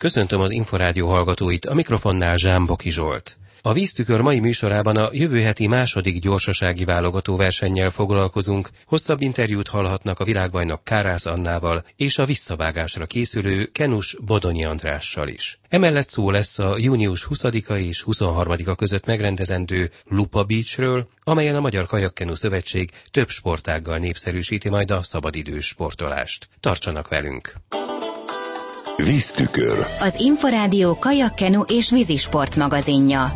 Köszöntöm az Inforádió hallgatóit, a mikrofonnál Zsámboki Zsolt. A víztükör mai műsorában a jövő heti második gyorsasági válogató versennyel foglalkozunk. Hosszabb interjút hallhatnak a világbajnok Kárász Annával és a visszavágásra készülő Kenus Bodonyi Andrással is. Emellett szó lesz a június 20-a és 23-a között megrendezendő Lupa Beachről, amelyen a Magyar Kajakkenu Szövetség több sportággal népszerűsíti majd a szabadidős sportolást. Tartsanak velünk! Víztükör. Az Inforádió kajakkenu és vízisport magazinja.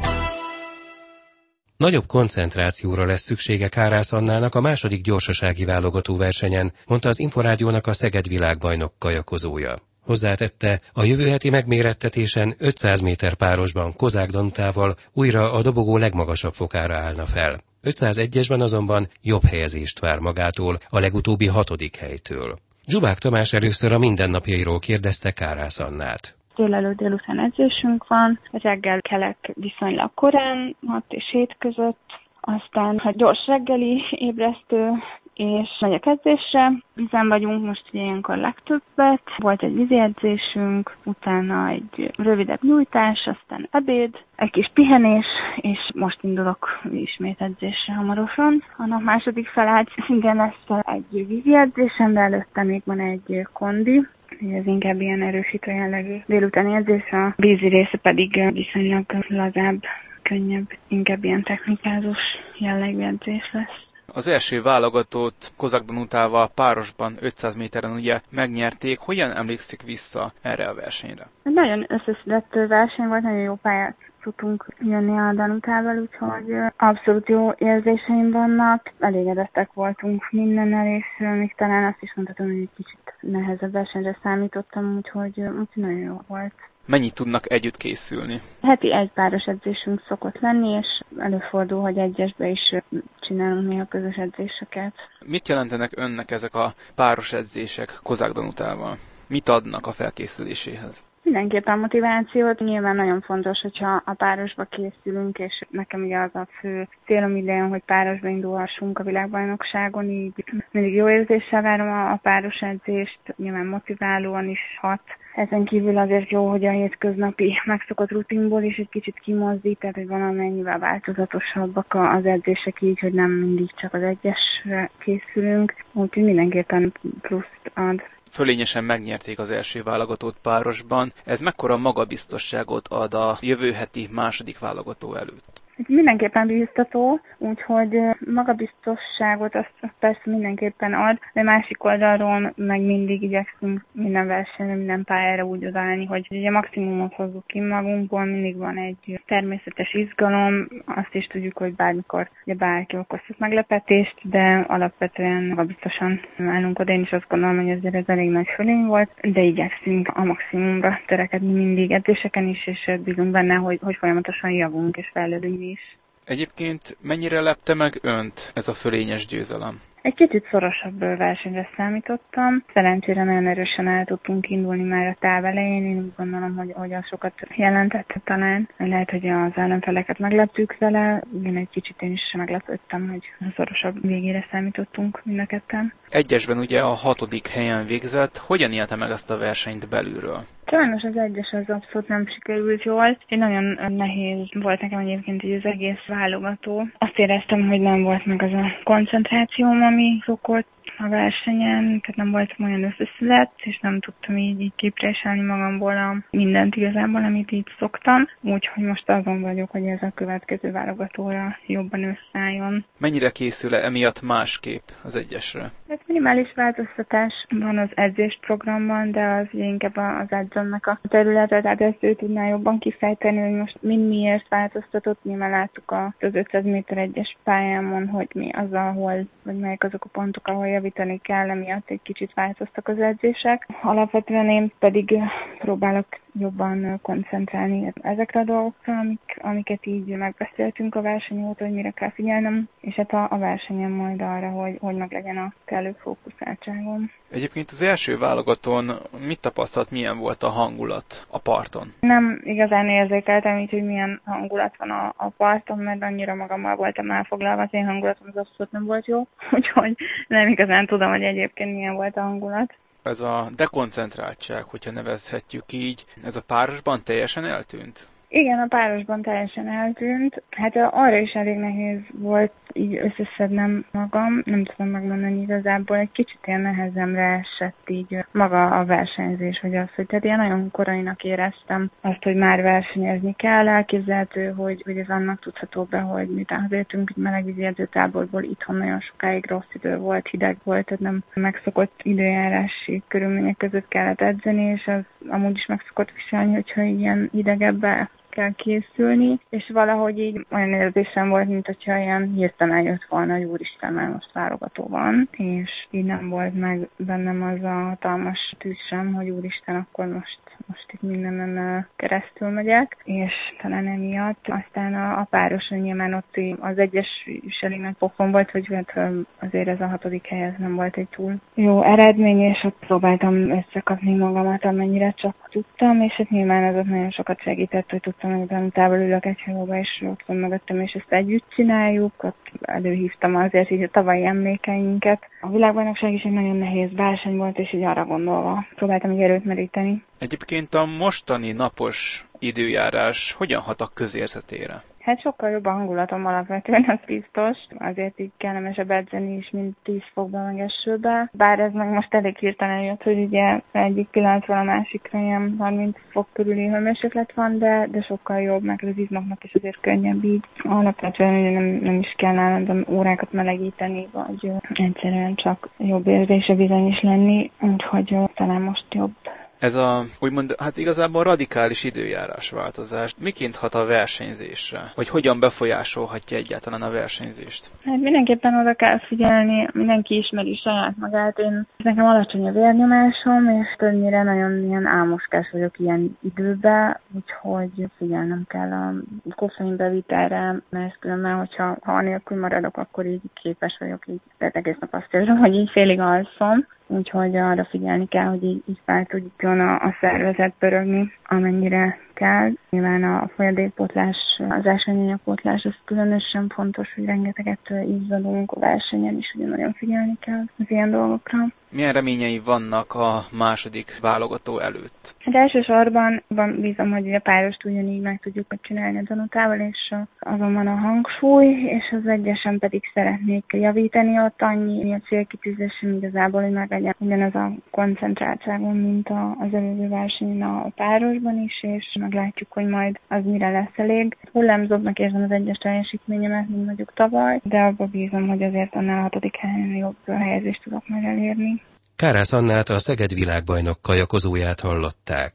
Nagyobb koncentrációra lesz szüksége Kárász Annának a második gyorsasági válogató versenyen, mondta az Inforádiónak a Szeged világbajnok kajakozója. Hozzátette, a jövő heti megmérettetésen 500 méter párosban Kozák Dantával újra a dobogó legmagasabb fokára állna fel. 501-esben azonban jobb helyezést vár magától, a legutóbbi hatodik helytől. Zsubák Tamás először a mindennapjairól kérdezte Kárász Annát. Délelőtt délután edzésünk van, reggel kelek viszonylag korán, 6 és 7 között, aztán ha gyors reggeli ébresztő, és megyek edzésre. Vizen vagyunk most ilyenkor legtöbbet. Volt egy vízi edzésünk, utána egy rövidebb nyújtás, aztán ebéd, egy kis pihenés, és most indulok ismét edzésre hamarosan. A nap második felát igen lesz egy vízi edzésem, de előtte még van egy kondi, ez inkább ilyen erősítő jellegű délutáni edzés, a vízi része pedig viszonylag lazább, könnyebb, inkább ilyen technikázós jellegű edzés lesz. Az első válogatót Kozak Danutával párosban 500 méteren ugye megnyerték. Hogyan emlékszik vissza erre a versenyre? Nagyon összeszedett verseny volt, nagyon jó pályát tudtunk jönni a Danutával, úgyhogy abszolút jó érzéseim vannak. Elégedettek voltunk mindennel, és még talán azt is mondhatom, hogy egy kicsit nehezebb versenyre számítottam, úgyhogy, úgyhogy nagyon jó volt. Mennyit tudnak együtt készülni? Heti egy páros edzésünk szokott lenni, és előfordul, hogy egyesbe is csinálunk néha közös edzéseket. Mit jelentenek önnek ezek a páros edzések Kozák Danutával? Mit adnak a felkészüléséhez? Mindenképpen motivációt. Nyilván nagyon fontos, hogyha a párosba készülünk, és nekem ugye az a fő célom idején, hogy párosba indulhassunk a világbajnokságon, így mindig jó érzéssel várom a páros edzést, nyilván motiválóan is hat. Ezen kívül azért jó, hogy a hétköznapi megszokott rutinból is egy kicsit kimozdít, tehát hogy valamennyivel változatosabbak az edzések így, hogy nem mindig csak az egyesre készülünk, úgyhogy mindenképpen pluszt ad fölényesen megnyerték az első válogatót párosban. Ez mekkora magabiztosságot ad a jövő heti második válogató előtt? Mindenképpen bíztató, úgyhogy magabiztosságot azt persze mindenképpen ad, de másik oldalról meg mindig igyekszünk minden versenyre, minden pályára úgy odállni, hogy ugye maximumot hozzuk ki magunkból, mindig van egy természetes izgalom, azt is tudjuk, hogy bármikor ugye bárki okozhat meglepetést, de alapvetően magabiztosan állunk oda. Én is azt gondolom, hogy ezért ez elég nagy fölény volt, de igyekszünk a maximumra törekedni mindig edzéseken is, és bízunk benne, hogy, hogy folyamatosan javunk és fejlődünk is. Egyébként mennyire lepte meg önt ez a fölényes győzelem? Egy kicsit szorosabb versenyre számítottam. Szerencsére nagyon erősen el tudtunk indulni már a táv elején. Én úgy gondolom, hogy, az sokat jelentett talán. Lehet, hogy az ellenfeleket megleptük vele. Én egy kicsit én is meglepődtem, hogy szorosabb végére számítottunk mind a ketten. Egyesben ugye a hatodik helyen végzett. Hogyan élte meg ezt a versenyt belülről? Sajnos az egyes az abszolút nem sikerült jól. Én nagyon nehéz volt nekem egyébként így az egész válogató. Azt éreztem, hogy nem volt meg az a koncentrációm, ami szokott a versenyen, tehát nem voltam olyan összeszedett, és nem tudtam így, így képréselni magamból a mindent igazából, amit így szoktam. Úgyhogy most azon vagyok, hogy ez a következő válogatóra jobban összeálljon. Mennyire készül -e emiatt másképp az egyesre? Hát minimális változtatás van az edzés programban, de az inkább az edzőnek a területe, tehát ezt ő tudná jobban kifejteni, hogy most mind miért változtatott. Nyilván láttuk az 500 méter egyes pályámon, hogy mi az, ahol, vagy melyek azok a pontok, ahol javítani kell, emiatt egy kicsit változtak az edzések. Alapvetően én pedig próbálok jobban koncentrálni ezekre a dolgokra, amik, amiket így megbeszéltünk a verseny óta, hogy mire kell figyelnem, és hát a, a versenyen majd arra, hogy, hogy meg legyen a kellő fókuszáltságom. Egyébként az első válogatón mit tapasztalt, milyen volt a hangulat a parton? Nem igazán érzékeltem így, hogy milyen hangulat van a, a parton, mert annyira magammal voltam elfoglalva, az én hangulatom az abszolút nem volt jó, úgyhogy nem igazán tudom, hogy egyébként milyen volt a hangulat. Ez a dekoncentráltság, hogyha nevezhetjük így, ez a párosban teljesen eltűnt? Igen, a párosban teljesen eltűnt. Hát arra is elég nehéz volt így összeszednem magam, nem tudom megmondani igazából, egy kicsit ilyen nehezemre esett így maga a versenyzés, hogy az, hogy tehát én nagyon korainak éreztem azt, hogy már versenyezni kell, elképzelhető, hogy, hogy ez annak tudható be, hogy miután hazértünk egy melegvízi edzőtáborból, itthon nagyon sokáig rossz idő volt, hideg volt, tehát nem megszokott időjárási körülmények között kellett edzeni, és az amúgy is megszokott viselni, hogyha ilyen idegebbe kell készülni, és valahogy így olyan érzésem volt, mint hogyha ilyen hirtelen jött volna, hogy úristen, már most válogató van, és így nem volt meg bennem az a hatalmas tűz sem, hogy úristen, akkor most most itt mindenen keresztül megyek, és talán emiatt. Aztán a, a pároson nyilván ott az egyes is pofon volt, hogy hát azért ez a hatodik hely ez nem volt egy túl jó eredmény, és ott próbáltam összekapni magamat, amennyire csak tudtam, és hát nyilván az ott nagyon sokat segített, hogy tudtam, hogy a távol ülök egy hajóba, és ott van mögöttem, és ezt együtt csináljuk, ott előhívtam azért így a tavalyi emlékeinket. A világbajnokság is egy nagyon nehéz verseny volt, és így arra gondolva próbáltam egy erőt meríteni. Egyébként a mostani napos időjárás hogyan hat a közérzetére? Hát sokkal jobb hangulatom alapvetően, az biztos. Azért így kellemesebb edzeni is, mint 10 fokban meg esőbe. Bár ez meg most elég hirtelen jött, hogy ugye egyik pillanatról a másikra ilyen 30 fok körüli hőmérséklet van, de, de sokkal jobb, meg az izmoknak is azért könnyebb így. Alapvetően ugye nem, nem is kell állandóan órákat melegíteni, vagy egyszerűen csak jobb érzése bizonyos lenni, úgyhogy talán most jobb ez a úgymond, hát igazából radikális időjárás változás miként hat a versenyzésre? Vagy hogyan befolyásolhatja egyáltalán a versenyzést? Hát mindenképpen oda kell figyelni, mindenki ismeri saját magát. Én nekem alacsony a vérnyomásom, és többnyire nagyon ilyen álmoskás vagyok ilyen időben, úgyhogy figyelnem kell a koffein bevitelre, mert különben, hogyha ha anélkül maradok, akkor így képes vagyok így, tehát egész nap azt érzem, hogy így félig alszom úgyhogy arra figyelni kell, hogy így, így fel tudjon a, a szervezet pörögni, amennyire kell. Nyilván a folyadékpotlás, az ásványanyagpotlás az különösen fontos, hogy rengeteget izzadunk a versenyen is, ugye nagyon figyelni kell az ilyen dolgokra. Milyen reményei vannak a második válogató előtt? Hát elsősorban van, bízom, hogy a párost ugyanígy meg tudjuk csinálni a Danutával, és azon van a hangsúly, és az egyesen pedig szeretnék javítani ott annyi a célkitűzésem igazából, hogy meg legyen ugyanaz a koncentráltságom, mint az előző versenyen a párosban is, és meglátjuk, hogy majd az mire lesz elég. Hullámzóbbnak érzem az egyes teljesítményemet, mint mondjuk tavaly, de abban bízom, hogy azért annál a hatodik helyen jobb helyezést tudok majd elérni. Kárász Annát a Szeged világbajnok kajakozóját hallották.